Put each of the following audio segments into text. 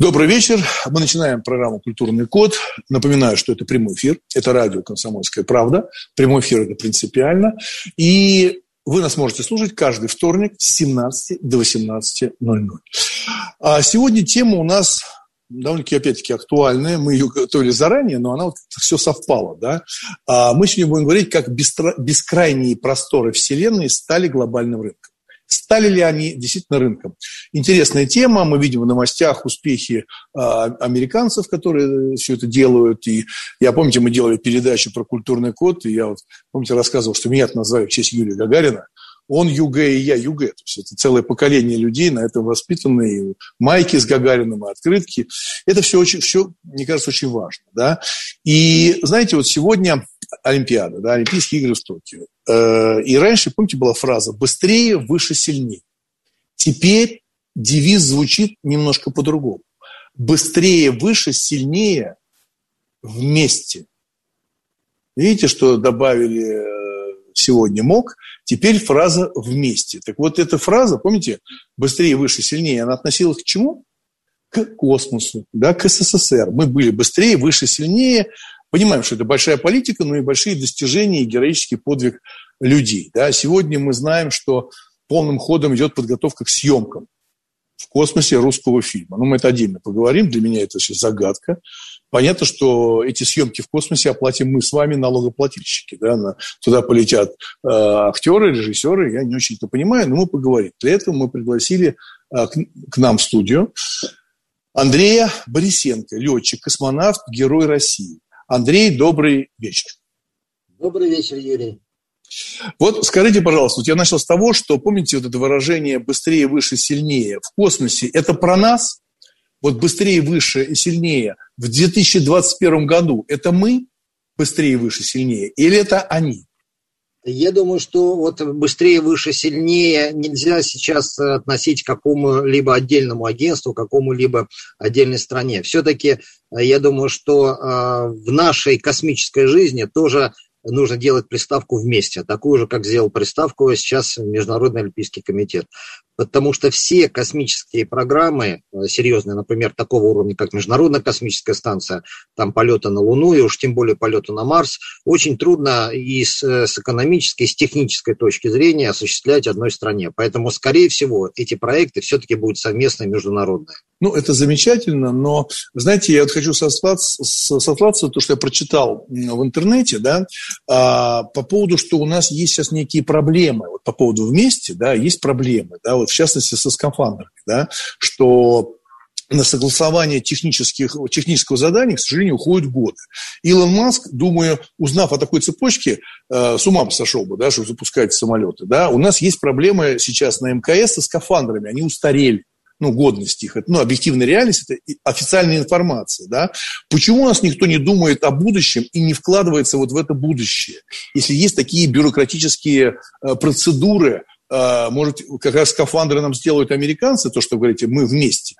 Добрый вечер. Мы начинаем программу «Культурный код». Напоминаю, что это прямой эфир. Это радио «Комсомольская правда». Прямой эфир – это принципиально. И вы нас можете слушать каждый вторник с 17 до 18.00. А сегодня тема у нас довольно-таки, опять-таки, актуальная. Мы ее готовили заранее, но она вот все совпало. Да? А мы сегодня будем говорить, как бескрайние просторы Вселенной стали глобальным рынком. Стали ли они действительно рынком? Интересная тема. Мы видим в новостях успехи э, американцев, которые все это делают. И я, помните, мы делали передачу про культурный код, и я вот, помните, рассказывал, что меня назвали в честь Юрия Гагарина он ЮГ и я ЮГ. То есть это целое поколение людей на этом воспитанные, майки с Гагарином, и открытки. Это все, очень, все, мне кажется, очень важно. Да? И знаете, вот сегодня Олимпиада, да, Олимпийские игры в Токио. Э, и раньше, помните, была фраза «быстрее, выше, сильнее». Теперь девиз звучит немножко по-другому. Быстрее, выше, сильнее вместе. Видите, что добавили э, сегодня МОК? Теперь фраза «вместе». Так вот эта фраза, помните, «быстрее, выше, сильнее», она относилась к чему? К космосу, да, к СССР. Мы были быстрее, выше, сильнее. Понимаем, что это большая политика, но и большие достижения и героический подвиг людей. Да. Сегодня мы знаем, что полным ходом идет подготовка к съемкам в космосе русского фильма. Ну, мы это отдельно поговорим. Для меня это сейчас загадка. Понятно, что эти съемки в космосе оплатим мы с вами, налогоплательщики. Да? На, туда полетят э, актеры, режиссеры, я не очень это понимаю, но мы поговорим. Для этого мы пригласили э, к, к нам в студию Андрея Борисенко, летчик, космонавт, герой России. Андрей, добрый вечер. Добрый вечер, Юрий. Вот скажите, пожалуйста, вот я начал с того, что помните вот это выражение «быстрее, выше, сильнее» в космосе, это про нас? вот быстрее, выше и сильнее в 2021 году, это мы быстрее, выше, сильнее, или это они? Я думаю, что вот быстрее, выше, сильнее нельзя сейчас относить к какому-либо отдельному агентству, какому-либо отдельной стране. Все-таки э, я думаю, что э, в нашей космической жизни тоже нужно делать приставку вместе, такую же, как сделал приставку сейчас Международный Олимпийский комитет потому что все космические программы, э, серьезные, например, такого уровня, как Международная космическая станция, там полеты на Луну и уж тем более полеты на Марс, очень трудно и с, э, с экономической, и с технической точки зрения осуществлять одной стране. Поэтому, скорее всего, эти проекты все-таки будут совместные международные. Ну, это замечательно, но, знаете, я вот хочу сослаться, сослаться то, что я прочитал в интернете, да, а, по поводу, что у нас есть сейчас некие проблемы, вот по поводу вместе, да, есть проблемы, да, вот в частности со скафандрами, да, что на согласование технических, технического задания, к сожалению, уходят годы. Илон Маск, думаю, узнав о такой цепочке, э, с ума сошел бы, да, что запускать самолеты. Да. У нас есть проблемы сейчас на МКС со скафандрами, они устарели ну, годность их, это, ну, объективная реальность, это официальная информация, да. Почему у нас никто не думает о будущем и не вкладывается вот в это будущее, если есть такие бюрократические э, процедуры, может, как раз скафандры нам сделают американцы, то, что вы говорите, мы вместе –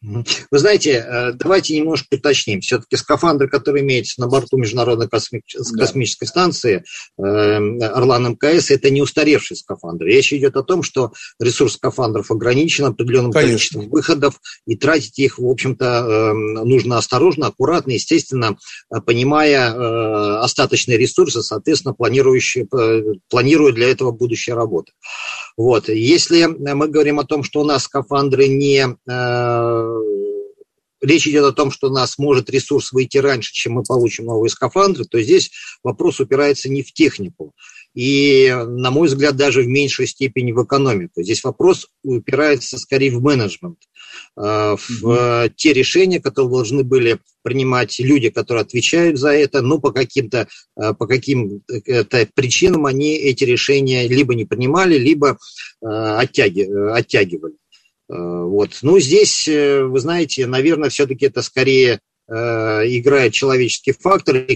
вы знаете, э, давайте немножко уточним. Все-таки скафандры, которые имеются на борту Международной космической станции э, Орлан МКС, это не устаревшие скафандры. Речь идет о том, что ресурс скафандров ограничен определенным Конечно. количеством выходов, и тратить их, в общем-то, э, нужно осторожно, аккуратно, естественно, понимая остаточные ресурсы, соответственно, планирующие, планируя для этого будущее работы. Вот. Если мы говорим о том, что у нас скафандры не речь идет о том, что у нас может ресурс выйти раньше, чем мы получим новые скафандры, то здесь вопрос упирается не в технику. И, на мой взгляд, даже в меньшей степени в экономику. Здесь вопрос упирается скорее в менеджмент, э, в те решения, которые должны были принимать люди, которые отвечают за это, но по каким-то э, по каким-то причинам они эти решения либо не принимали, либо э, оттягивали. Вот. Ну, здесь, вы знаете, наверное, все-таки это скорее играет человеческий фактор.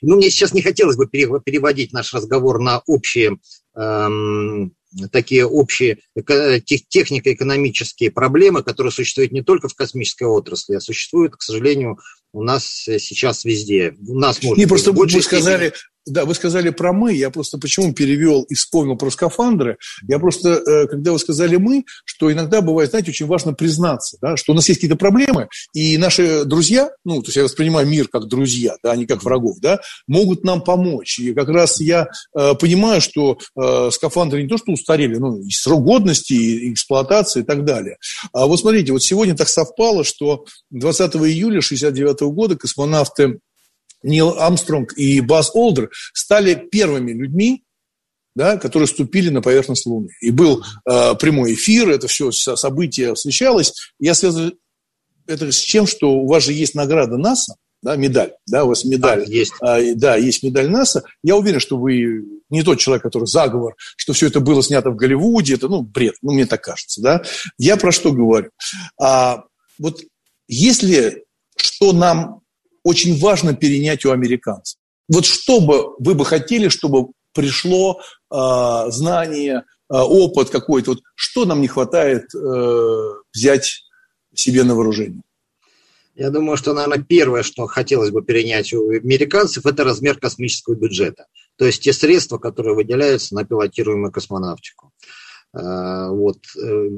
Ну, мне сейчас не хотелось бы переводить наш разговор на общие эм, такие общие технико-экономические проблемы, которые существуют не только в космической отрасли, а существуют, к сожалению, у нас сейчас везде. У нас может не, просто вы сказали, да, вы сказали про «мы», я просто почему перевел и вспомнил про скафандры. Я просто, э, когда вы сказали «мы», что иногда бывает, знаете, очень важно признаться, да, что у нас есть какие-то проблемы, и наши друзья, ну, то есть я воспринимаю мир как друзья, да, а не как врагов, да, могут нам помочь. И как раз я э, понимаю, что э, скафандры не то, что устарели, ну, и срок годности, и эксплуатации и так далее. А вот смотрите, вот сегодня так совпало, что 20 июля 1969 года космонавты Нил Амстронг и Бас Олдер стали первыми людьми, да, которые ступили на поверхность Луны. И был э, прямой эфир, это все событие освещалось. Я связываю это с чем, что у вас же есть награда НАСА, да, медаль, да, у вас медаль. А, есть. А, да, есть медаль НАСА. Я уверен, что вы не тот человек, который заговор, что все это было снято в Голливуде, это, ну, бред, ну, мне так кажется, да. Я про что говорю? А, вот если что нам очень важно перенять у американцев. Вот что бы вы бы хотели, чтобы пришло э, знание, э, опыт какой-то, вот что нам не хватает э, взять себе на вооружение? Я думаю, что, наверное, первое, что хотелось бы перенять у американцев, это размер космического бюджета. То есть те средства, которые выделяются на пилотируемую космонавтику. Вот.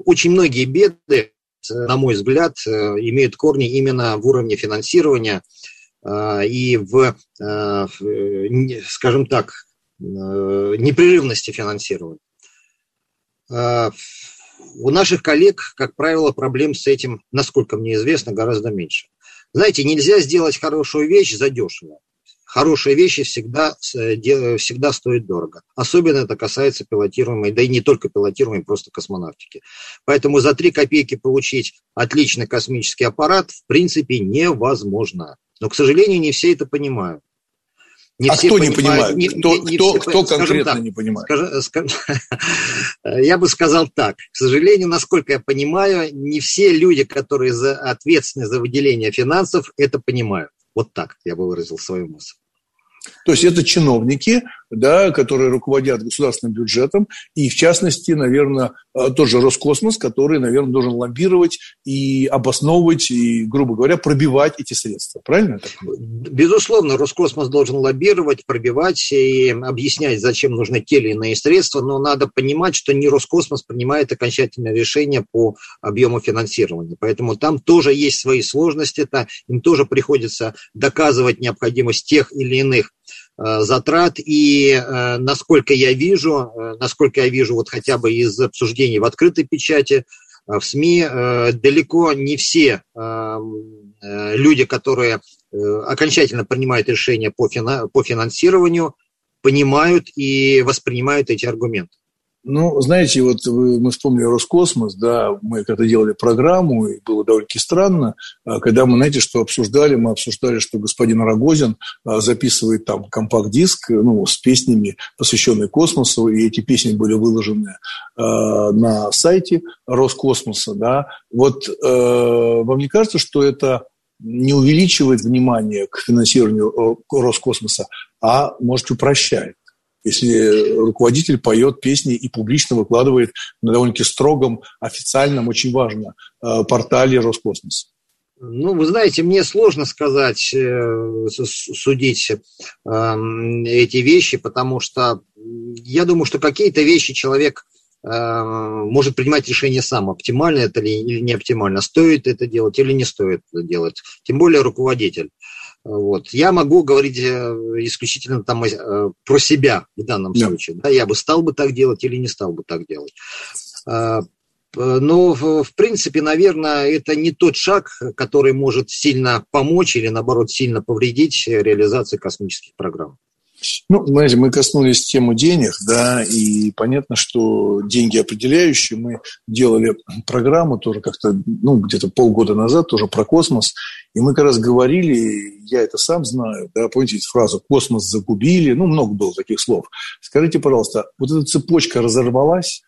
Очень многие беды, на мой взгляд, имеют корни именно в уровне финансирования а, и в, а, скажем так, э, непрерывности финансирования. У наших коллег, как правило, проблем с этим, насколько мне известно, гораздо меньше. Знаете, нельзя сделать хорошую вещь задешево. Хорошие вещи всегда, э, всегда стоят дорого. Особенно это касается пилотируемой, да и не только пилотируемой, просто космонавтики. Поэтому за 3 копейки получить отличный космический аппарат в принципе невозможно. Но, к сожалению, не все это понимают. Не а кто понимают, не понимает? Не, кто, не, кто, все, кто конкретно так, не понимает? Скажи, скажи, я бы сказал так. К сожалению, насколько я понимаю, не все люди, которые за, ответственны за выделение финансов, это понимают. Вот так я бы выразил свою мысль. То есть это чиновники, да, которые руководят государственным бюджетом, и в частности, наверное, э, тоже Роскосмос, который, наверное, должен лоббировать и обосновывать, и, грубо говоря, пробивать эти средства. Правильно? Безусловно, Роскосмос должен лоббировать, пробивать и объяснять, зачем нужны те или иные средства, но надо понимать, что не Роскосмос принимает окончательное решение по объему финансирования. Поэтому там тоже есть свои сложности, это им тоже приходится доказывать необходимость тех или иных затрат. И э, насколько я вижу, э, насколько я вижу вот хотя бы из обсуждений в открытой печати, в СМИ, далеко не все люди, которые окончательно принимают решения по, финансированию, понимают и воспринимают эти аргументы. Ну, знаете, вот мы вспомнили Роскосмос, да, мы когда делали программу, и было довольно-таки странно, а, когда мы, знаете, что обсуждали, мы обсуждали, что господин Рогозин а, записывает там компакт-диск, ну, с песнями, посвященными космосу, и эти песни были выложены э, на сайте Роскосмоса, да. Вот э, вам не кажется, что это не увеличивает внимание к финансированию Роскосмоса, а, может, упрощает? Если руководитель поет песни и публично выкладывает на довольно-таки строгом, официальном, очень важно, э, портале Роскосмоса. Ну, вы знаете, мне сложно сказать, э, судить эм, эти вещи, потому что я думаю, что какие-то вещи человек э, может принимать решение сам, оптимально это или не оптимально, стоит это делать или не стоит это делать, тем более руководитель. Вот. Я могу говорить э, исключительно там, э, про себя в данном да. случае. Да, я бы стал бы так делать или не стал бы так делать. А, но, в принципе, наверное, это не тот шаг, который может сильно помочь или, наоборот, сильно повредить реализации космических программ. Ну, знаете, мы коснулись темы денег, да, и понятно, что деньги определяющие. Мы делали программу тоже как-то, ну, где-то полгода назад, тоже про космос, и мы как раз говорили, я это сам знаю, да, помните фразу «космос загубили», ну, много было таких слов. Скажите, пожалуйста, вот эта цепочка разорвалась,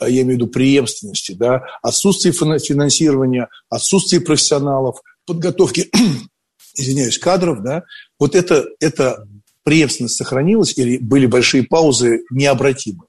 я имею в виду преемственности, да, отсутствие финансирования, отсутствие профессионалов, подготовки, извиняюсь, кадров, да, вот это, это преемственность сохранилась или были большие паузы необратимы?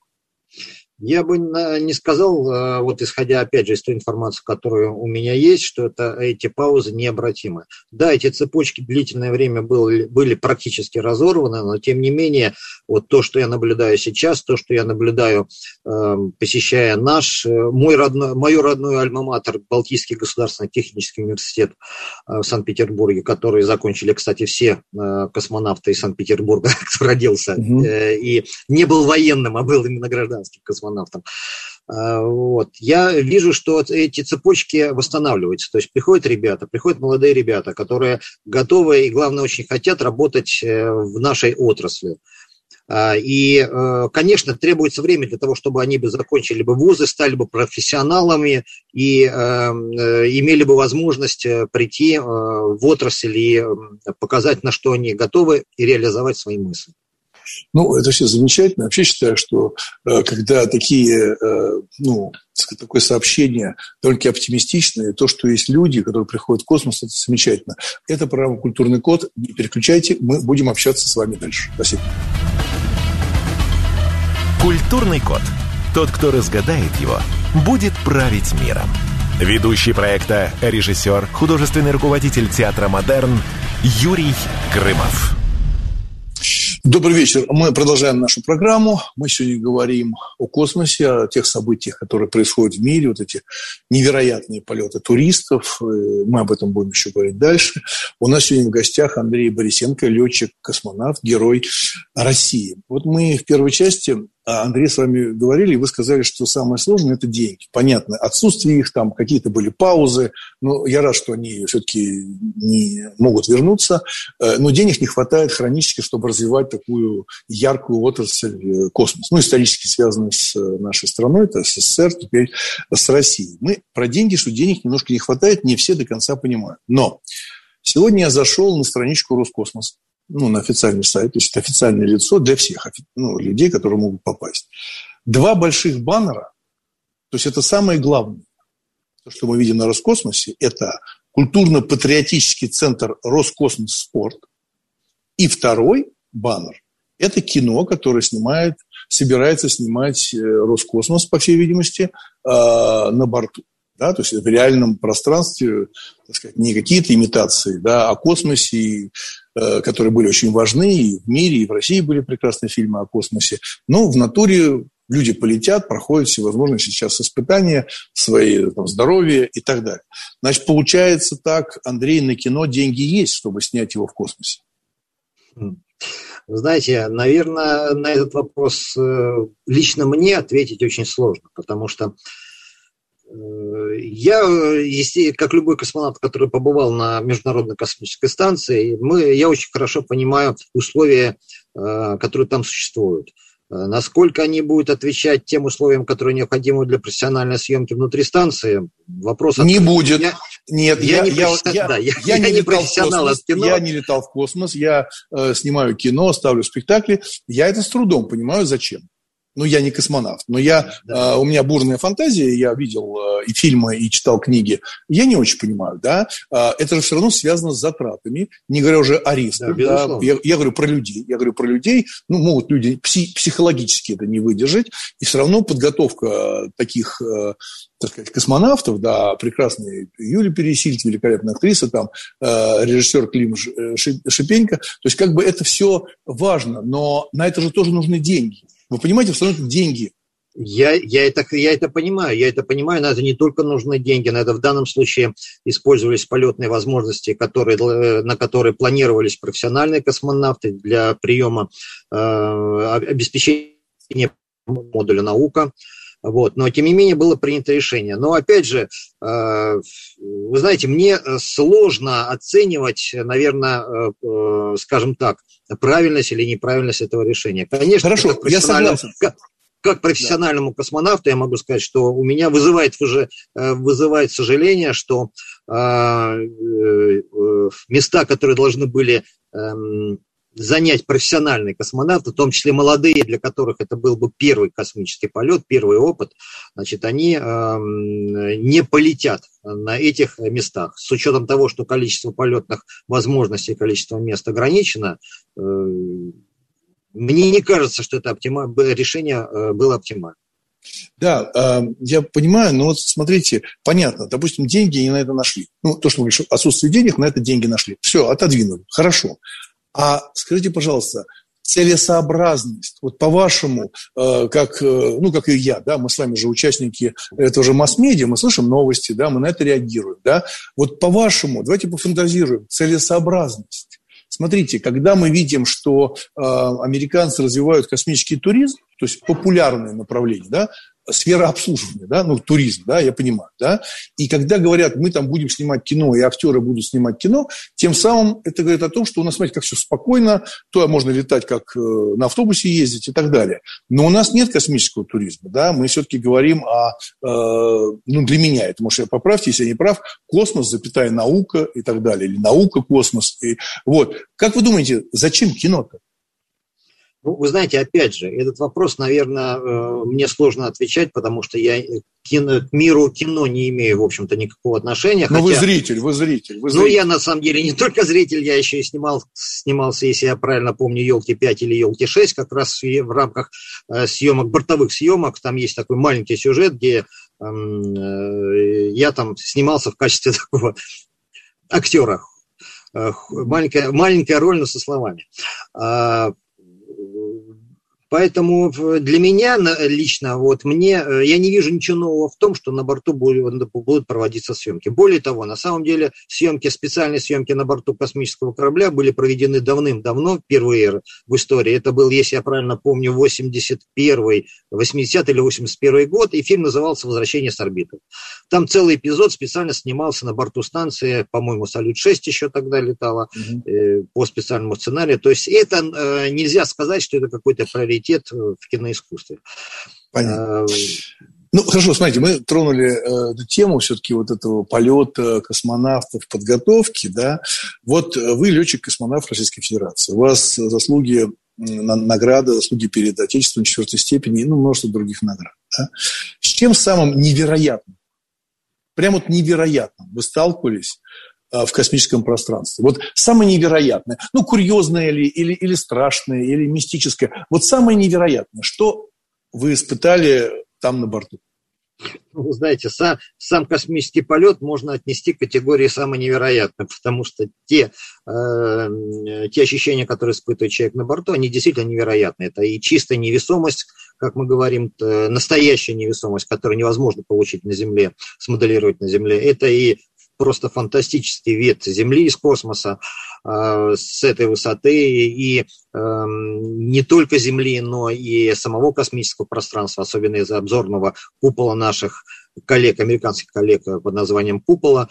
Я бы не сказал, э, вот исходя опять же из той информации, которая у меня есть, что это, эти паузы необратимы. Да, эти цепочки длительное время были, были практически разорваны, но тем не менее, вот то, что я наблюдаю сейчас, то, что я наблюдаю, эм, посещая наш, э, мой родной, мою родную альма-матер, Балтийский государственный технический университет э, в Санкт-Петербурге, которые закончили, кстати, все космонавты из Санкт-Петербурга, кто родился, угу. и не был военным, а был именно гражданским космонавтом космонавтам. А, вот. Я вижу, что эти цепочки восстанавливаются. То есть приходят ребята, приходят молодые ребята, которые готовы и, главное, очень хотят работать э, в нашей отрасли. А, и, э, конечно, требуется время для того, чтобы они бы закончили бы вузы, стали бы профессионалами и э, имели бы возможность прийти в отрасль и показать, на что они готовы и реализовать свои мысли. Ну, это все замечательно. Вообще считаю, что э, когда такие, э, ну, такое сообщение довольно оптимистичное, то, что есть люди, которые приходят в космос, это замечательно. Это программа «Культурный код». Не переключайте, мы будем общаться с вами дальше. Спасибо. Культурный код. Тот, кто разгадает его, будет править миром. Ведущий проекта, режиссер, художественный руководитель театра «Модерн» Юрий Грымов. Добрый вечер. Мы продолжаем нашу программу. Мы сегодня говорим о космосе, о тех событиях, которые происходят в мире, вот эти невероятные полеты туристов. Мы об этом будем еще говорить дальше. У нас сегодня в гостях Андрей Борисенко, летчик-космонавт, герой России. Вот мы в первой части Андрей, с вами говорили, и вы сказали, что самое сложное – это деньги. Понятно, отсутствие их, там какие-то были паузы, но я рад, что они все-таки не могут вернуться, э, но денег не хватает хронически, чтобы развивать такую яркую отрасль э, космос. Ну, исторически связанную с э, нашей страной, это СССР, теперь с Россией. Мы про деньги, что денег немножко не хватает, не все до конца понимают. Но сегодня я зашел на страничку Роскосмоса ну, на официальный сайт, то есть это официальное лицо для всех ну, людей, которые могут попасть. Два больших баннера, то есть это самое главное, то, что мы видим на Роскосмосе, это культурно-патриотический центр Роскосмос Спорт. И второй баннер – это кино, которое снимает, собирается снимать э, Роскосмос, по всей видимости, э, на борту. Да, то есть в реальном пространстве, так сказать, не какие-то имитации, да, о космосе, Э, которые были очень важны и в мире, и в России были прекрасные фильмы о космосе. Но в натуре люди полетят, проходят всевозможные сейчас испытания, свои там, здоровье и так далее. Значит, получается так, Андрей, на кино деньги есть, чтобы снять его в космосе. Знаете, наверное, на этот вопрос э, лично мне ответить очень сложно, потому что я, если, как любой космонавт, который побывал на Международной космической станции, мы, я очень хорошо понимаю условия, э, которые там существуют. Э, насколько они будут отвечать тем условиям, которые необходимы для профессиональной съемки внутри станции, вопрос... Не будет. Я, Нет, я, я, я, я, да, я, я, я не, не профессионал от кино. Я не летал в космос, я э, снимаю кино, ставлю спектакли. Я это с трудом понимаю, зачем. Ну, я не космонавт, но я, да. э, у меня бурная фантазия, я видел э, и фильмы, и читал книги. Я не очень понимаю, да, э, это же все равно связано с затратами, не говоря уже о рисках. Да, да. Я, я говорю про людей, я говорю про людей, ну, могут люди пси, психологически это не выдержать, и все равно подготовка таких, э, так сказать, космонавтов, да, прекрасный Юлия Пересильд, великолепная актриса, там, э, режиссер Клим э, Шипенько, то есть как бы это все важно, но на это же тоже нужны деньги. Вы понимаете, все равно это деньги. Я, я, это, я это понимаю, я это понимаю, это не только нужны деньги, это в данном случае использовались полетные возможности, которые, э, на которые планировались профессиональные космонавты для приема э, обеспечения модуля наука. Вот. Но, тем не менее, было принято решение. Но, опять же, э, вы знаете, мне сложно оценивать, наверное, э, э, скажем так, правильность или неправильность этого решения. Конечно, Хорошо, я согласен. Как, профессиональному космонавту я могу сказать, что у меня вызывает, вызывает сожаление, что места, которые должны были эм, занять профессиональные космонавты, в том числе молодые, для которых это был бы первый космический полет, первый опыт, значит, они э, не полетят на этих местах. С учетом того, что количество полетных возможностей, количество мест ограничено, э, мне не кажется, что это оптималь... решение э, было оптимальным. Да, э, я понимаю, но вот смотрите, понятно, допустим, деньги они на это нашли. Ну, то, что мы говорим, отсутствие денег, на это деньги нашли. Все, отодвинули, хорошо. А скажите, пожалуйста, целесообразность, вот по-вашему, э, как, э, ну, как и я, да, мы с вами же участники этого же масс-медиа, мы слышим новости, да, мы на это реагируем, да, вот по-вашему, давайте пофантазируем, целесообразность. Смотрите, когда мы видим, что э, американцы развивают космический туризм, то есть популярное направление, да, сфера обслуживания, да, ну, туризм, да, я понимаю, да, и когда говорят, мы там будем снимать кино, и актеры будут снимать кино, тем самым это говорит о том, что у нас, смотрите, как все спокойно, то можно летать, как э, на автобусе ездить и так далее. Но у нас нет космического туризма, да, мы все-таки говорим о, э, ну, для меня, это, может, я поправьте, если я не прав, космос, запятая наука и так далее, или наука, космос, и, вот. Как вы думаете, зачем кино-то? Ну, вы знаете, опять же, этот вопрос, наверное, э, мне сложно отвечать, потому что я кино, к миру кино не имею, в общем-то, никакого отношения. Но хотя... вы зритель, вы зритель, вы зритель. Ну, я на самом деле не только зритель, я еще и снимал, снимался, если я правильно помню, елки 5 или елки 6, как раз в рамках э, съемок, бортовых съемок. Там есть такой маленький сюжет, где эм, э, я там снимался в качестве такого актера. Маленькая, маленькая роль, но со словами. Поэтому для меня лично, вот мне, э, я не вижу ничего нового в том, что на борту будут проводиться съемки. Более того, на самом деле съемки, специальные съемки на борту космического корабля были проведены давным-давно, впервые в истории. Это был, если я правильно помню, 81 80 или 81 год, и фильм назывался «Возвращение с орбиты». Там целый эпизод специально снимался на борту станции, по-моему, «Салют-6» еще тогда летала, угу. по специальному сценарию. То есть это э, нельзя сказать, что это какой-то прорыв приоритет э, в киноискусстве. Понятно. А, ну, хорошо, смотрите, мы тронули э, эту тему все-таки вот этого полета космонавтов, подготовки, да. Вот э, вы летчик-космонавт Российской Федерации. У вас заслуги, награды, заслуги перед Отечеством четвертой степени, ну, множество других наград. Да? С чем самым невероятным, прям вот невероятным вы сталкивались в космическом пространстве. Вот самое невероятное, ну, курьезное или, или, или страшное, или мистическое. Вот самое невероятное, что вы испытали там на борту? Ну, вы знаете, сам, сам космический полет можно отнести к категории самое невероятное, потому что те, э, те ощущения, которые испытывает человек на борту, они действительно невероятные. Это и чистая невесомость, как мы говорим, настоящая невесомость, которую невозможно получить на Земле, смоделировать на Земле. Это и просто фантастический вид Земли из космоса э, с этой высоты и э, не только Земли, но и самого космического пространства, особенно из-за обзорного купола наших коллег, американских коллег под названием «Купола».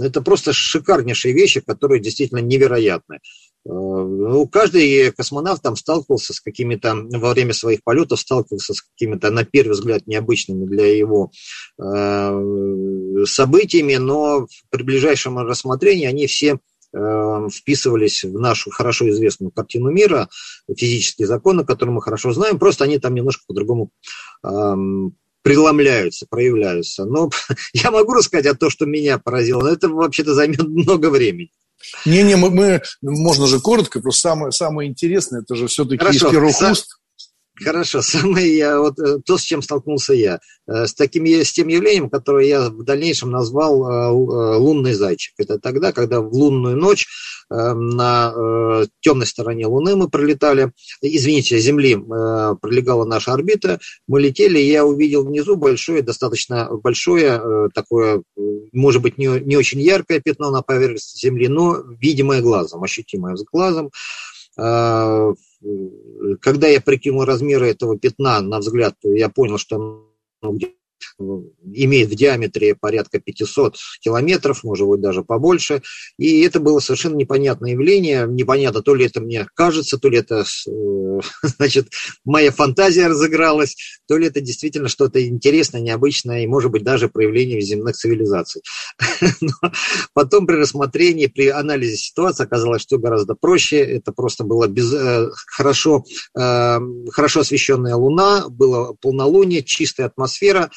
Это просто шикарнейшие вещи, которые действительно невероятны. Э, ну, каждый космонавт там сталкивался с какими-то, во время своих полетов сталкивался с какими-то, на первый взгляд, необычными для его э, событиями, но при ближайшем рассмотрении они все э, вписывались в нашу хорошо известную картину мира, физические законы, которые мы хорошо знаем, просто они там немножко по-другому преломляются, проявляются. Но я могу рассказать о том, что меня поразило, но это вообще-то займет много времени. Не-не, мы, мы, можно же коротко, просто самое, самое интересное, это же все-таки из первых уст. Хорошо, самое я, вот, э, то, с чем столкнулся я, э, с, таким, с тем явлением, которое я в дальнейшем назвал э, лунный зайчик. Это тогда, когда в лунную ночь на темной стороне Луны мы пролетали, извините, Земли пролегала наша орбита, мы летели, и я увидел внизу большое, достаточно большое, такое, может быть, не, не очень яркое пятно на поверхности Земли, но видимое глазом, ощутимое с глазом, когда я прикинул размеры этого пятна, на взгляд, я понял, что оно имеет в диаметре порядка 500 километров, может быть, даже побольше. И это было совершенно непонятное явление. Непонятно, то ли это мне кажется, то ли это, э, значит, моя фантазия разыгралась, то ли это действительно что-то интересное, необычное и, может быть, даже проявление земных цивилизаций. Но потом при рассмотрении, при анализе ситуации оказалось, что гораздо проще. Это просто было без, э, хорошо, э, хорошо освещенная Луна, было полнолуние, чистая атмосфера,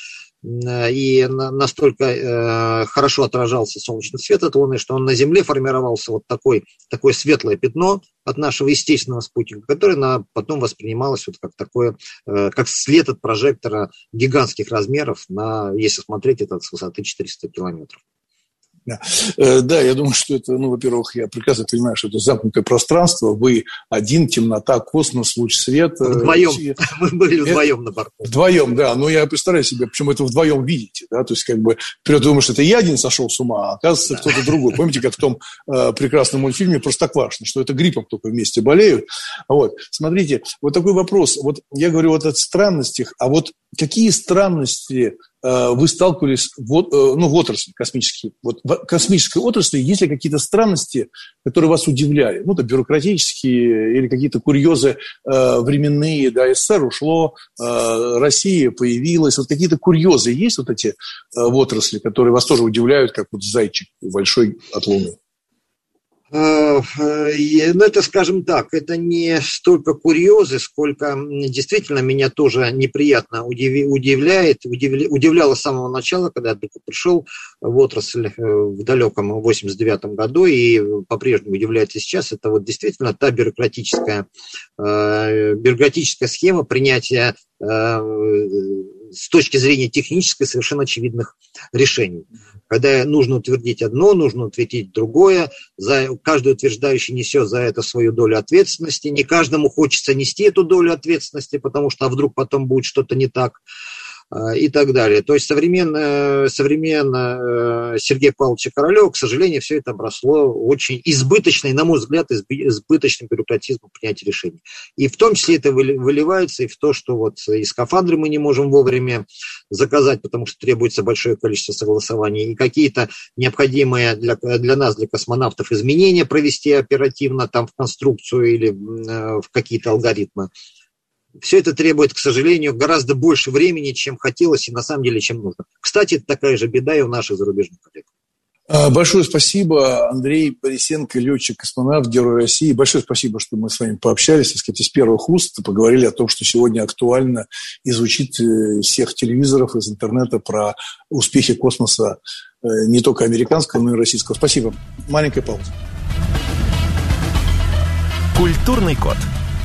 и настолько э, хорошо отражался солнечный свет от Луны, что он на Земле формировался вот такой, такое светлое пятно от нашего естественного спутника, которое на, потом воспринималось вот как такое, э, как след от прожектора гигантских размеров, на, если смотреть это с высоты 400 километров. Да. Э, да, я думаю, что это, ну, во-первых, я прекрасно понимаю, что это замкнутое пространство, вы один, темнота, космос, луч света. Вдвоем, мы были вдвоем на борту. Вдвоем, да, но я представляю себе, почему это вдвоем видите, да, то есть как бы вперед думаешь, это я один сошел с ума, а оказывается да. кто-то другой. Помните, как в том э, прекрасном мультфильме «Простоквашино», что это гриппом только вместе болеют. Вот, смотрите, вот такой вопрос, вот я говорю вот о странностях, а вот какие странности Э, вы сталкивались в, э, ну, в отрасли космической, вот в космической отрасли, есть ли какие-то странности, которые вас удивляли? Ну, это бюрократические или какие-то курьезы э, временные, да, СССР ушло, э, Россия появилась, вот какие-то курьезы есть вот эти э, в отрасли, которые вас тоже удивляют, как вот зайчик большой от Луны? Э, ну, это, скажем так, это не столько курьезы, сколько действительно меня тоже неприятно удивляет, удивляло с самого начала, когда я только пришел в отрасль э, в далеком 89 году и по-прежнему удивляет и сейчас, это вот действительно та бюрократическая, э, бюрократическая схема принятия с точки зрения технической совершенно очевидных решений. Когда нужно утвердить одно, нужно утвердить другое, за, каждый утверждающий несет за это свою долю ответственности, не каждому хочется нести эту долю ответственности, потому что а вдруг потом будет что-то не так. А, и так далее. То есть современно, современно э, Сергея Павловича Королева, к сожалению, все это обросло очень избыточной, на мой взгляд, избыточным бюрократизмом принятия решений. И в том числе это выливается и в то, что вот и скафандры мы не можем вовремя заказать, потому что требуется большое количество согласований, и какие-то необходимые для, для нас, для космонавтов, изменения провести оперативно там в конструкцию или э, в какие-то алгоритмы. Все это требует, к сожалению, гораздо больше времени, чем хотелось и на самом деле, чем нужно. Кстати, это такая же беда и у наших зарубежных коллег. А, большое спасибо, Андрей Борисенко, летчик-космонавт, Герой России. Большое спасибо, что мы с вами пообщались, так сказать, из первых уст, поговорили о том, что сегодня актуально изучить э, всех телевизоров из интернета про успехи космоса э, не только американского, но и российского. Спасибо. Маленькая пауза. Культурный код.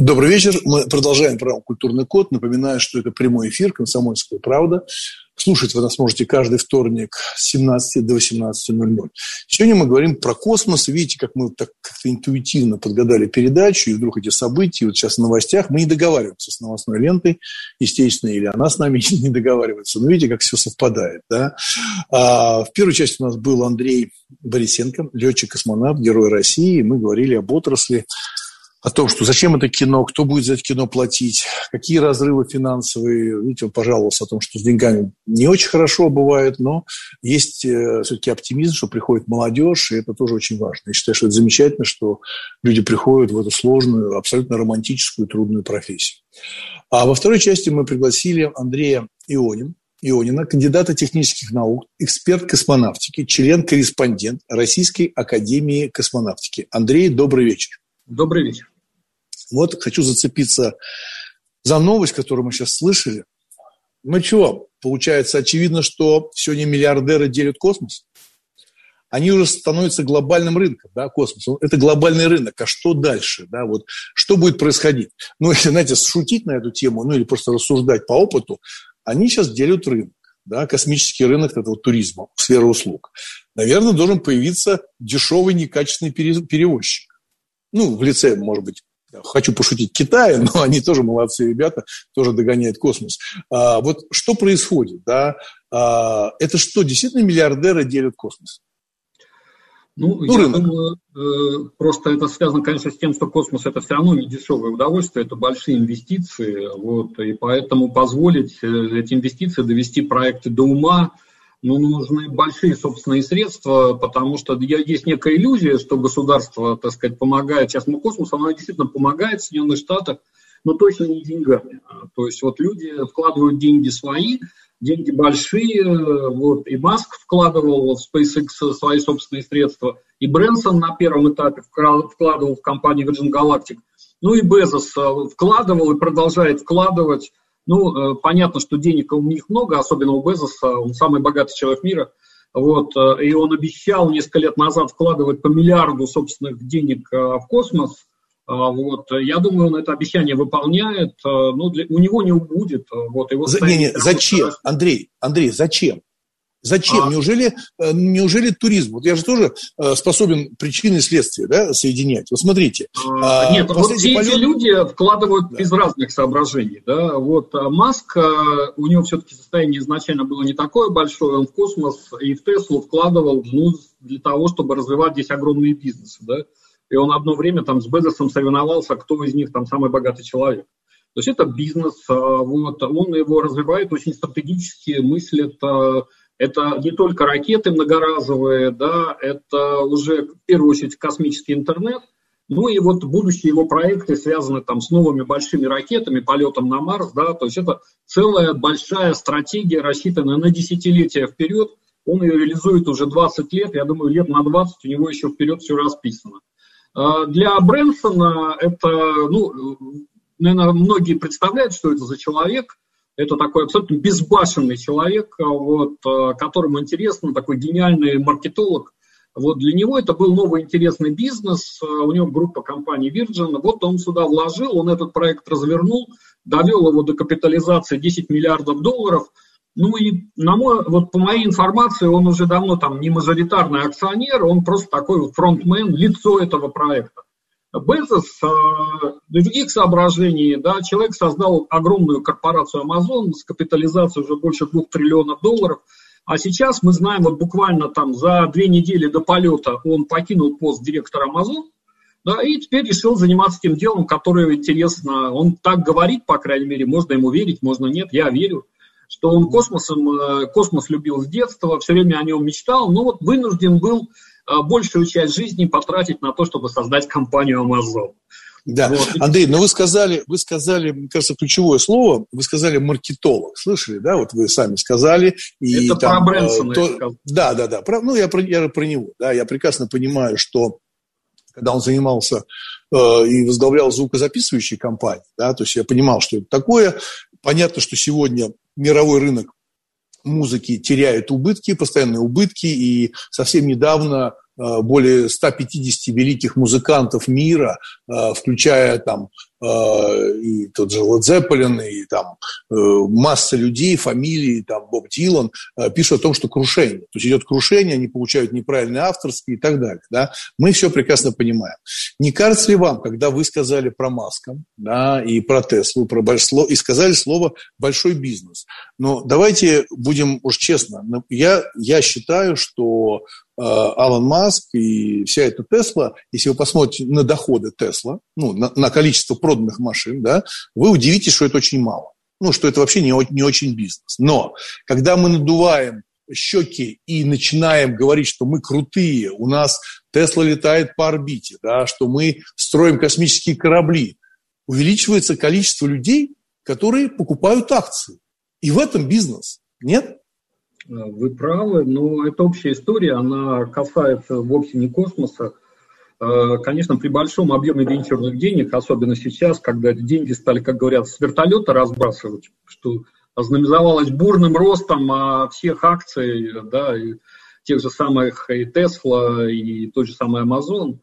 Добрый вечер. Мы продолжаем программу «Культурный код». Напоминаю, что это прямой эфир «Комсомольская правда». Слушать вы нас можете каждый вторник с 17 до 18.00. Сегодня мы говорим про космос. Видите, как мы так как-то интуитивно подгадали передачу, и вдруг эти события, вот сейчас в новостях, мы не договариваемся с новостной лентой, естественно, или она с нами не договаривается. Но видите, как все совпадает. Да? А, в первой части у нас был Андрей Борисенко, летчик-космонавт, герой России. Мы говорили об отрасли о том, что зачем это кино, кто будет за это кино платить, какие разрывы финансовые. Видите, он пожаловался о том, что с деньгами не очень хорошо бывает, но есть э, все-таки оптимизм, что приходит молодежь, и это тоже очень важно. Я считаю, что это замечательно, что люди приходят в эту сложную, абсолютно романтическую, трудную профессию. А во второй части мы пригласили Андрея Ионин, Ионина, кандидата технических наук, эксперт космонавтики, член-корреспондент Российской Академии Космонавтики. Андрей, добрый вечер. Добрый вечер. Вот хочу зацепиться за новость, которую мы сейчас слышали. Ну чего, получается, очевидно, что сегодня миллиардеры делят космос. Они уже становятся глобальным рынком, да, космос. Это глобальный рынок. А что дальше? Да, вот, что будет происходить? Ну, если, знаете, шутить на эту тему, ну, или просто рассуждать по опыту, они сейчас делят рынок. Да, космический рынок этого туризма, сфера услуг. Наверное, должен появиться дешевый, некачественный перевозчик. Ну, в лице, может быть, хочу пошутить Китая, но они тоже молодцы ребята, тоже догоняют космос. А, вот что происходит, да? А, это что, действительно миллиардеры делят космос? Ну, ну я рынок. думаю, э, просто это связано, конечно, с тем, что космос это все равно не дешевое удовольствие, это большие инвестиции, вот, и поэтому позволить э, эти инвестиции довести проекты до ума, ну, нужны большие собственные средства, потому что есть некая иллюзия, что государство, так сказать, помогает частному космосу, оно действительно помогает в Соединенных Штатах, но точно не деньгами. То есть вот люди вкладывают деньги свои, деньги большие, вот, и Маск вкладывал в SpaceX свои собственные средства, и Брэнсон на первом этапе вкладывал в компанию Virgin Galactic, ну и Безос э, вкладывал и продолжает вкладывать. Ну, э, понятно, что денег у них много, особенно у Безоса, он самый богатый человек мира, вот, э, и он обещал несколько лет назад вкладывать по миллиарду собственных денег в космос – а, вот. Я думаю, он это обещание выполняет, но для, у него не убудет. Вот, его За, не, не, зачем, Андрей, Андрей, зачем? Зачем? А... Неужели, э, неужели туризм? Вот я же тоже э, способен причины и следствия да, соединять. Вот смотрите. А, нет, вот все полет... эти люди вкладывают да. из разных соображений. Да? Вот Маск, у него все-таки состояние изначально было не такое большое, он в космос и в Теслу вкладывал ну, для того, чтобы развивать здесь огромные бизнесы. Да? и он одно время там с Безосом соревновался, кто из них там самый богатый человек. То есть это бизнес, а, вот, он его развивает очень стратегически, мыслит, а, это не только ракеты многоразовые, да, это уже в первую очередь космический интернет, ну и вот будущие его проекты связаны там с новыми большими ракетами, полетом на Марс, да, то есть это целая большая стратегия, рассчитанная на десятилетия вперед, он ее реализует уже 20 лет, я думаю, лет на 20 у него еще вперед все расписано. А, для Брэнсона это, ну, наверное, многие представляют, что это за человек. Это такой абсолютно безбашенный человек, вот, а, которому интересно, такой гениальный маркетолог. Вот для него это был новый интересный бизнес, а, у него группа компаний Virgin, вот он сюда вложил, он этот проект развернул, довел его до капитализации 10 миллиардов долларов – ну и на мой, вот по моей информации, он уже давно там не мажоритарный акционер, он просто такой фронтмен, лицо этого проекта. Безос, э, других соображений, да, человек создал огромную корпорацию Amazon с капитализацией уже больше двух триллионов долларов, а сейчас мы знаем, вот буквально там за две недели до полета он покинул пост директора Amazon, да, и теперь решил заниматься тем делом, которое интересно. Он так говорит, по крайней мере, можно ему верить, можно нет, я верю что он космосом, э, космос любил с детства, все время о нем мечтал, но вот вынужден был большую часть жизни потратить на то, чтобы создать компанию Amazon. Да, вот. Андрей, но вы сказали, вы сказали, мне кажется, ключевое слово, вы сказали маркетолог, слышали, да, вот вы сами сказали. И Это там, про Брэнсона то, Да, да, да, про, ну я про, я про него, да, я прекрасно понимаю, что когда он занимался э, и возглавлял звукозаписывающие компании, да, то есть я понимал, что это такое. Понятно, что сегодня мировой рынок музыки теряет убытки, постоянные убытки, и совсем недавно Э, более 150 великих музыкантов мира, э, включая там и тот же Led Zeppelin, и там масса людей, фамилии, там Боб Дилан, пишут о том, что крушение. То есть идет крушение, они получают неправильные авторские и так далее. Да? Мы все прекрасно понимаем. Не кажется ли вам, когда вы сказали про Маска да, и про Теслу, про большое, и сказали слово «большой бизнес», но давайте будем уж честно, я, я считаю, что Э, Алан Маск и вся эта Тесла, если вы посмотрите на доходы Тесла, ну, на, на количество проданных машин, да, вы удивитесь, что это очень мало. Ну, что это вообще не, не очень бизнес. Но когда мы надуваем щеки и начинаем говорить, что мы крутые, у нас Тесла летает по орбите, да, что мы строим космические корабли, увеличивается количество людей, которые покупают акции. И в этом бизнес. Нет? Вы правы, но это общая история, она касается вовсе не космоса. Э, конечно, при большом объеме венчурных денег, особенно сейчас, когда деньги стали, как говорят, с вертолета разбрасывать, что ознаменовалось бурным ростом а, всех акций, да, и тех же самых и Tesla, и тот же самый Amazon.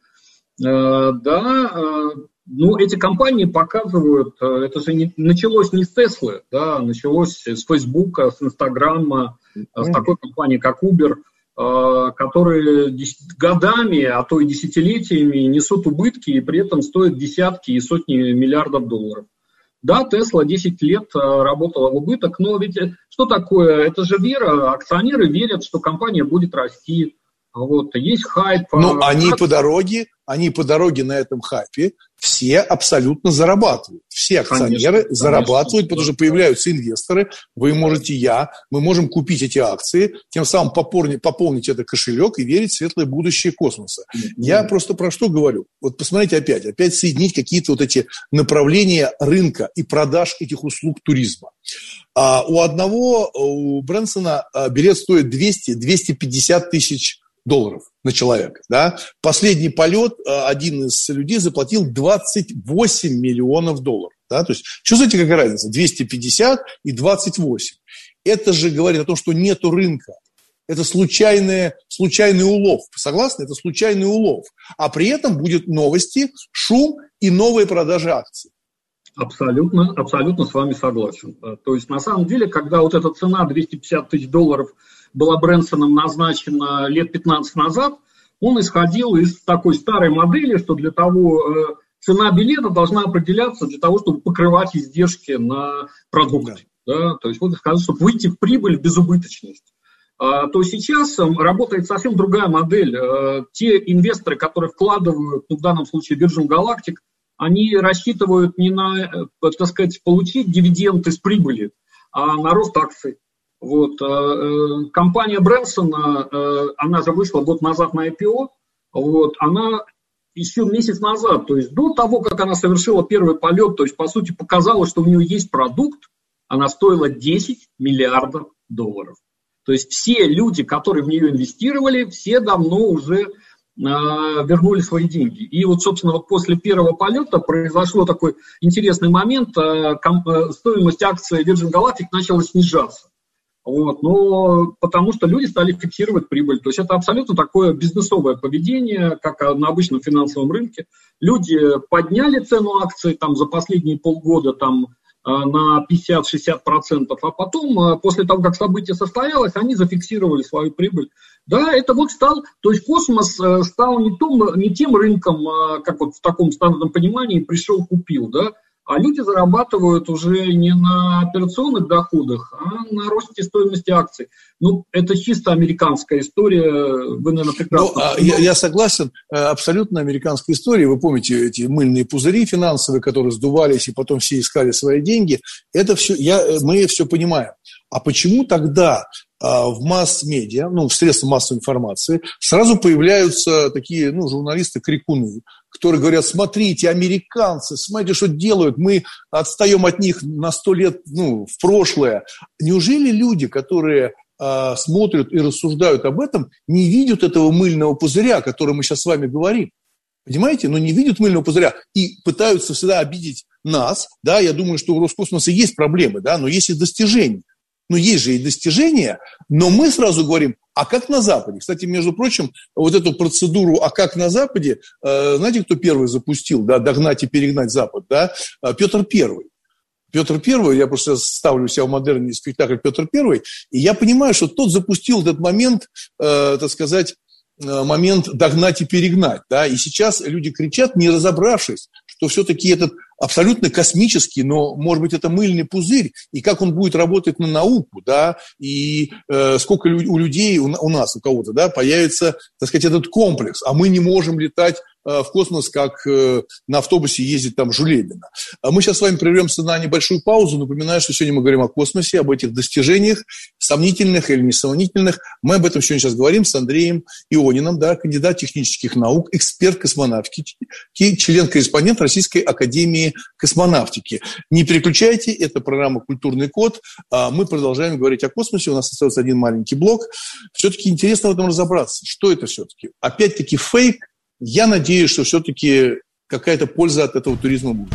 Э, да, э, ну, эти компании показывают, это же не, началось не с Теслы, да, началось с Фейсбука, с Инстаграма, с такой компанией, как Uber, которые годами, а то и десятилетиями несут убытки и при этом стоят десятки и сотни миллиардов долларов. Да, Тесла 10 лет э, работала в убыток, но ведь э, что такое? Это же вера. Акционеры верят, что компания будет расти. Вот, есть хайп. Ну, они по дороге, они по дороге на этом хайпе все абсолютно зарабатывают. Все акционеры конечно, зарабатывают, конечно. потому что появляются инвесторы. Вы можете, я, мы можем купить эти акции, тем самым пополнить, пополнить этот кошелек и верить в светлое будущее космоса. Mm-hmm. Я просто про что говорю? Вот посмотрите опять, опять соединить какие-то вот эти направления рынка и продаж этих услуг туризма. А у одного, у Брэнсона а, билет стоит 200-250 тысяч долларов на человека. Да? Последний полет э, один из людей заплатил 28 миллионов долларов. Да? То есть, чувствуете, какая разница? 250 и 28. Это же говорит о том, что нет рынка. Это случайный, случайный улов. Согласны? Это случайный улов. А при этом будет новости, шум и новые продажи акций. Абсолютно, абсолютно с вами согласен. Э, то есть, на самом деле, когда вот эта цена 250 тысяч долларов – была Брэнсоном назначена лет 15 назад, он исходил из такой старой модели, что для того э, цена билета должна определяться для того, чтобы покрывать издержки на продукт. Да. то есть вот сказать, чтобы выйти в прибыль в безубыточность. А, то сейчас эм, работает совсем другая модель. Э, те инвесторы, которые вкладывают, ну, в данном случае Virgin Galactic, они рассчитывают не на, э, так сказать, получить дивиденд из прибыли, а на рост акций. Вот. Э, э, компания Брэнсона, э, она же вышла год назад на IPO, вот, она еще месяц назад, то есть до того, как она совершила первый полет, то есть, по сути, показала, что у нее есть продукт, она стоила 10 миллиардов долларов. То есть все люди, которые в нее инвестировали, все давно уже вернули свои деньги. И вот, собственно, вот после первого полета произошло такой интересный момент, стоимость акции Virgin Galactic начала снижаться. Вот, но потому что люди стали фиксировать прибыль. То есть это абсолютно такое бизнесовое поведение, как на обычном финансовом рынке. Люди подняли цену акций там, за последние полгода там, э, на 50-60%, а потом, э, после того, как событие состоялось, они зафиксировали свою прибыль. Да, это вот стал, то есть космос э, стал не, том, не тем рынком, как вот в таком стандартном понимании пришел, купил, да, а люди зарабатывают уже не на операционных доходах, а на росте стоимости акций. Ну, это чисто американская история, вы, наверное, прекрасно... Ну, а я, я согласен, э, абсолютно американская история. Вы помните эти мыльные пузыри финансовые, которые сдувались, и потом все искали свои деньги. Это все, я, э, мы все понимаем. А почему тогда а, в масс-медиа, ну, в средствах массовой информации, сразу появляются такие, ну, журналисты-крикуны, которые говорят, смотрите, американцы, смотрите, что делают, мы отстаем от них на сто лет, ну, в прошлое. Неужели люди, которые э, смотрят и рассуждают об этом, не видят этого мыльного пузыря, о котором мы сейчас с вами говорим? Понимаете? Но не видят мыльного пузыря и пытаются всегда обидеть нас, да, я думаю, что у Роскосмоса есть проблемы, да, но есть и достижения. Но есть же и достижения, но мы сразу говорим, а как на Западе? Кстати, между прочим, вот эту процедуру «а как на Западе», э, знаете, кто первый запустил, да, догнать и перегнать Запад, да? Э, Петр Первый. Петр Первый, я просто ставлю себя в модерный спектакль Петр Первый, и я понимаю, что тот запустил этот момент, э, так сказать, момент догнать и перегнать. Да? И сейчас люди кричат, не разобравшись, что все-таки этот абсолютно космический, но, может быть, это мыльный пузырь, и как он будет работать на науку, да, и э, сколько у людей, у, у нас, у кого-то, да, появится, так сказать, этот комплекс, а мы не можем летать в космос, как э, на автобусе ездит там Жулебина. А мы сейчас с вами прервемся на небольшую паузу. Напоминаю, что сегодня мы говорим о космосе, об этих достижениях, сомнительных или несомнительных. Мы об этом сегодня сейчас говорим с Андреем Иониным, да, кандидат технических наук, эксперт космонавтики, член-корреспондент Российской Академии космонавтики. Не переключайте, это программа «Культурный код». А мы продолжаем говорить о космосе. У нас остается один маленький блок. Все-таки интересно в этом разобраться. Что это все-таки? Опять-таки фейк я надеюсь, что все-таки какая-то польза от этого туризма будет.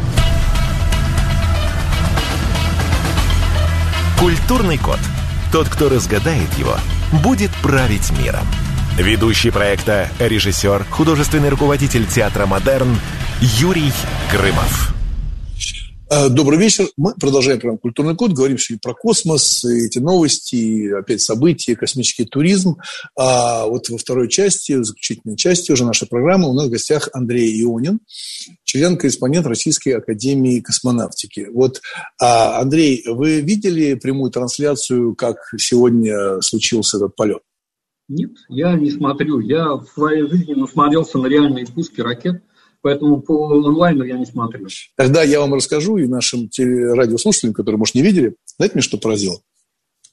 Культурный код. Тот, кто разгадает его, будет править миром. Ведущий проекта, режиссер, художественный руководитель театра «Модерн» Юрий Грымов. Э, добрый вечер. Мы продолжаем программу «Культурный код». Говорим сегодня про космос, эти новости, опять события, космический туризм. А вот во второй части, в заключительной части уже нашей программы у нас в гостях Андрей Ионин, член-корреспондент Российской Академии космонавтики. Вот, а, Андрей, вы видели прямую трансляцию, как сегодня случился этот полет? Нет, я не смотрю. Я в своей жизни насмотрелся на реальные пуски ракет, поэтому по онлайну я не смотрю. Тогда я вам расскажу и нашим радиослушателям, которые, может, не видели, знаете, меня что поразило?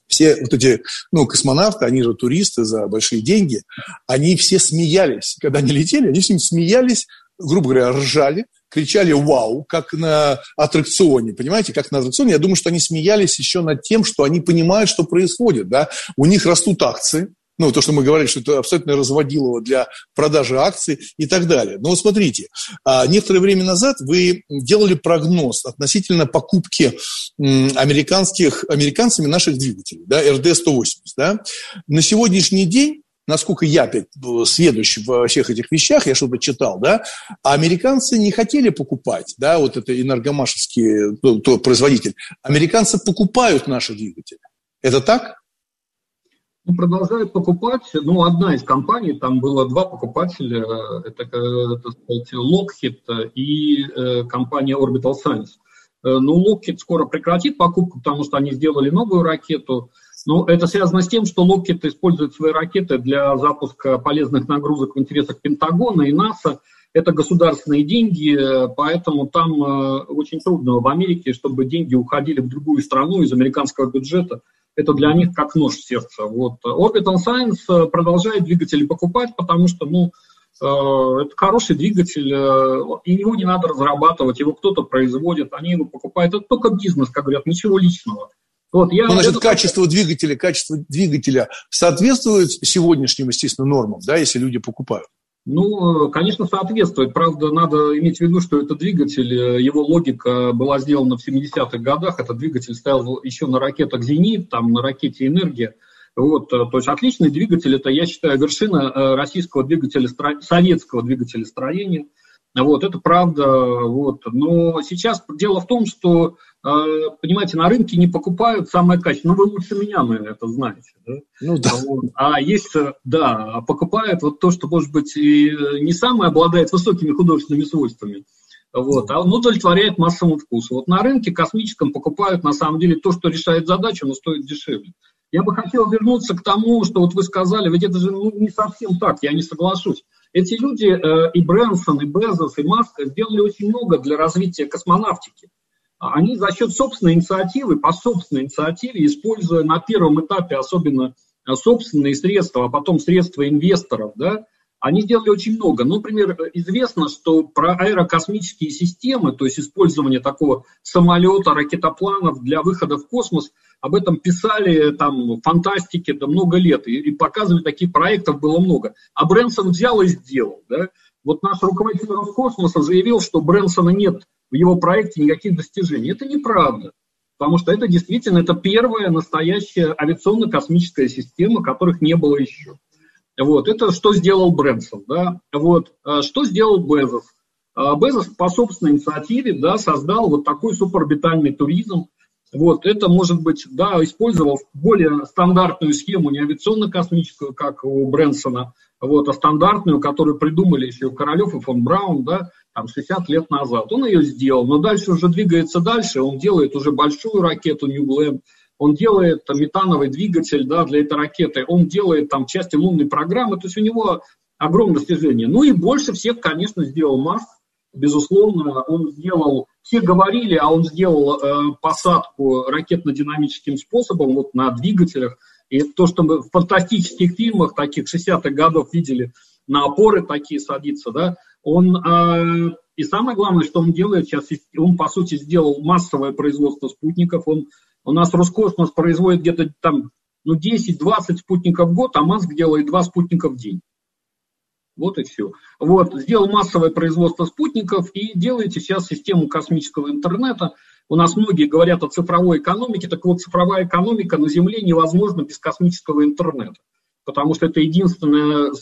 Все вот эти, ну, космонавты, они же туристы за большие деньги, они все смеялись. Когда они летели, они все смеялись, грубо говоря, ржали, кричали «Вау!», как на аттракционе, понимаете, как на аттракционе. Я думаю, что они смеялись еще над тем, что они понимают, что происходит, да. У них растут акции, ну, то, что мы говорили, что это абсолютно разводилово для продажи акций и так далее. Но вот смотрите, а, некоторое время назад вы делали прогноз относительно покупки американских, американцами наших двигателей, да, РД-180, да. На сегодняшний день насколько я опять сведущ во всех этих вещах, я что-то читал, да, а американцы не хотели покупать, да, вот это энергомашевский ну, то, производитель. Американцы покупают наши двигатели. Это так? Ну, продолжают покупать. Ну, одна из компаний, там было два покупателя, это, это сказать, Lockheed и э, компания Orbital Science. Э, ну, Lockheed скоро прекратит покупку, потому что они сделали новую ракету. Но это связано с тем, что Lockheed использует свои ракеты для запуска полезных нагрузок в интересах Пентагона и НАСА. Это государственные деньги, поэтому там э, очень трудно в Америке, чтобы деньги уходили в другую страну из американского бюджета это для них как нож в сердце. Вот. Orbital Science э, продолжает двигатели покупать, потому что, ну, э, это хороший двигатель, э, и его не надо разрабатывать, его кто-то производит, они его покупают. Это только бизнес, как говорят, ничего личного. Вот, я, ну, значит, это... качество двигателя, качество двигателя соответствует сегодняшним, естественно, нормам, да, если люди покупают? Ну, конечно, соответствует. Правда, надо иметь в виду, что этот двигатель, э, его логика была сделана в 70-х годах. Этот двигатель стоял еще на ракетах «Зенит», там на ракете «Энергия». Вот, э, то есть отличный двигатель, это, я считаю, вершина э, российского двигателя, советского двигателя строения. Вот, это правда. Вот. Но сейчас дело в том, что понимаете, на рынке не покупают самое качественное. Ну, вы лучше меня, наверное, это знаете. Да? Ну, да. А есть, да, покупают вот то, что, может быть, и не самое обладает высокими художественными свойствами, вот, а он удовлетворяет массовому вкусу. Вот на рынке космическом покупают, на самом деле, то, что решает задачу, но стоит дешевле. Я бы хотел вернуться к тому, что вот вы сказали, ведь это же ну, не совсем так, я не соглашусь. Эти люди, э, и Брэнсон, и Безос, и Маск, сделали очень много для развития космонавтики. Они за счет собственной инициативы, по собственной инициативе, используя на первом этапе особенно э, собственные средства, а потом средства инвесторов, да, они сделали очень много. Ну, например, известно, что про аэрокосмические системы, то есть использование такого самолета, ракетопланов для выхода в космос, об этом писали там фантастики да, много лет, и, и показывали, таких проектов было много. А Брэнсон взял и сделал. Да? Вот наш руководитель Роскосмоса заявил, что Брэнсона нет в его проекте никаких достижений. Это неправда. Потому что это действительно это первая настоящая авиационно-космическая система, которых не было еще. Вот, это что сделал Брэнсон, да, вот, а что сделал Безос. А Безос по собственной инициативе, да, создал вот такой суборбитальный туризм, вот, это, может быть, да, использовал более стандартную схему, не авиационно-космическую, как у Брэнсона, вот, а стандартную, которую придумали еще Королев и фон Браун, да, там 60 лет назад. Он ее сделал, но дальше уже двигается дальше, он делает уже большую ракету New Glenn, он делает метановый двигатель да, для этой ракеты, он делает там части лунной программы, то есть у него огромное достижение. Ну и больше всех, конечно, сделал Маск, безусловно, он сделал, все говорили, а он сделал э, посадку ракетно-динамическим способом вот на двигателях, и то, что мы в фантастических фильмах таких 60-х годов видели, на опоры такие садиться, да, он, э, и самое главное, что он делает сейчас, он, по сути, сделал массовое производство спутников, он, у нас Роскосмос производит где-то там, ну, 10-20 спутников в год, а Маск делает 2 спутника в день. Вот и все. Вот, сделал массовое производство спутников и делаете сейчас систему космического интернета. У нас многие говорят о цифровой экономике, так вот цифровая экономика на Земле невозможна без космического интернета, потому что это единственная,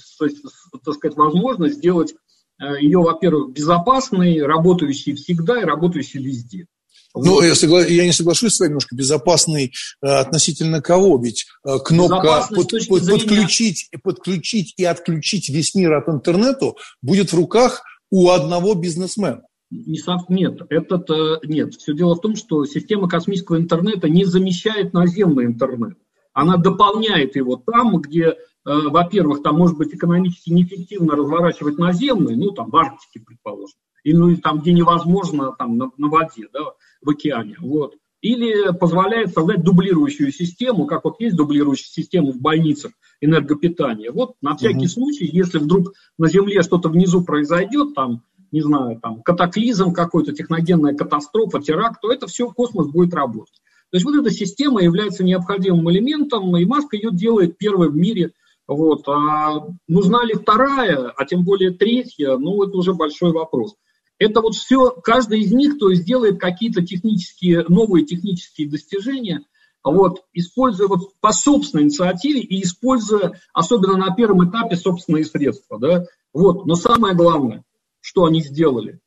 так сказать, возможность сделать э, ее, во-первых, безопасной, работающей всегда и работающей везде. Ну, я, согла... я не соглашусь с вами немножко. Безопасный э, относительно кого? Ведь э, кнопка под, под, зрения... подключить, подключить и отключить весь мир от интернета будет в руках у одного бизнесмена. Не сам, нет, этот, э, нет. Все дело в том, что система космического интернета не замещает наземный интернет. Она дополняет его там, где во-первых, там может быть экономически неэффективно разворачивать наземные, ну, там, в Арктике, предположим, или ну, там, где невозможно, там, на, на воде, да, в океане, вот. Или позволяет создать дублирующую систему, как вот есть дублирующая система в больницах энергопитания. Вот на всякий угу. случай, если вдруг на Земле что-то внизу произойдет, там, не знаю, там, катаклизм какой-то, техногенная катастрофа, теракт, то это все космос будет работать. То есть вот эта система является необходимым элементом, и Маск ее делает первой в мире. Вот. А нужна ли вторая, а тем более третья, ну, это уже большой вопрос. Это вот все, каждый из них, то есть делает какие-то технические, новые технические достижения, вот, используя вот по собственной инициативе и используя, особенно на первом этапе, собственные средства. Да? Вот. Но самое главное, что они сделали,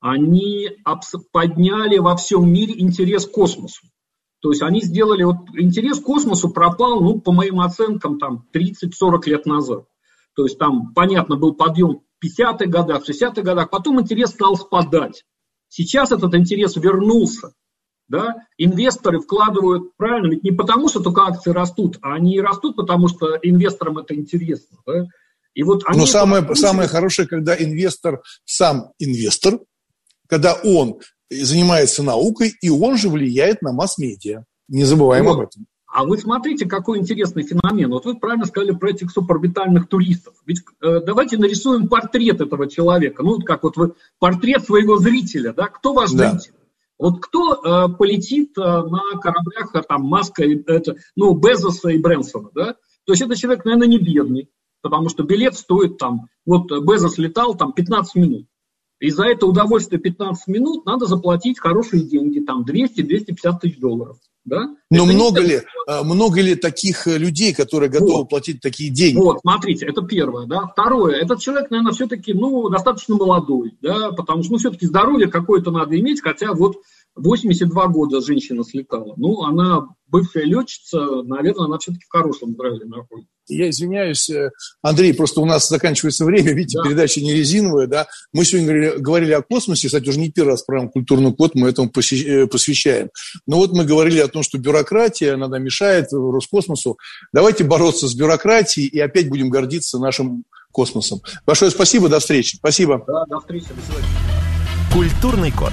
они подняли во всем мире интерес к космосу. То есть они сделали, вот интерес к космосу пропал, ну, по моим оценкам, там 30-40 лет назад. То есть там, понятно, был подъем в 50-х годах, в 60-х годах, потом интерес стал спадать. Сейчас этот интерес вернулся. Да? Инвесторы вкладывают, правильно, ведь не потому, что только акции растут, а они растут, потому что инвесторам это интересно. Да? И вот они Но самое, самое хорошее, когда инвестор сам инвестор, когда он занимается наукой, и он же влияет на масс-медиа. Не забываем вот. об этом. А вы смотрите, какой интересный феномен. Вот вы правильно сказали про этих суборбитальных туристов. Ведь э, давайте нарисуем портрет этого человека. Ну, как вот вы портрет своего зрителя, да? Кто ваш да. зритель? Вот кто э, полетит э, на кораблях, э, там, Маска, это, ну, Безоса и Брэнсона, да? То есть это человек, наверное, не бедный, потому что билет стоит там, вот Безос летал там 15 минут. И за это удовольствие 15 минут надо заплатить хорошие деньги, там 200-250 тысяч долларов. Да? Но это много ли, а, много ли таких э, людей, которые готовы вот. платить такие деньги? Вот, смотрите, это первое. Да? Второе, этот человек, наверное, все-таки ну, достаточно молодой, да? потому что ну, все-таки здоровье какое-то надо иметь, хотя вот 82 года женщина слетала. Ну, она бывшая летчица, наверное, она все-таки в хорошем здравии находится. Я извиняюсь, э, Андрей, просто у нас заканчивается время, видите, да. передача не резиновая, да. Мы сегодня говорили, говорили о космосе, кстати, уже не первый раз программу «Культурный код» мы этому э, посвящаем. Но вот мы говорили о том, что бюрократия, она мешает Роскосмосу. Давайте бороться с бюрократией и опять будем гордиться нашим космосом. Большое спасибо, до встречи. Спасибо. Да, до встречи, до свидания. «Культурный код».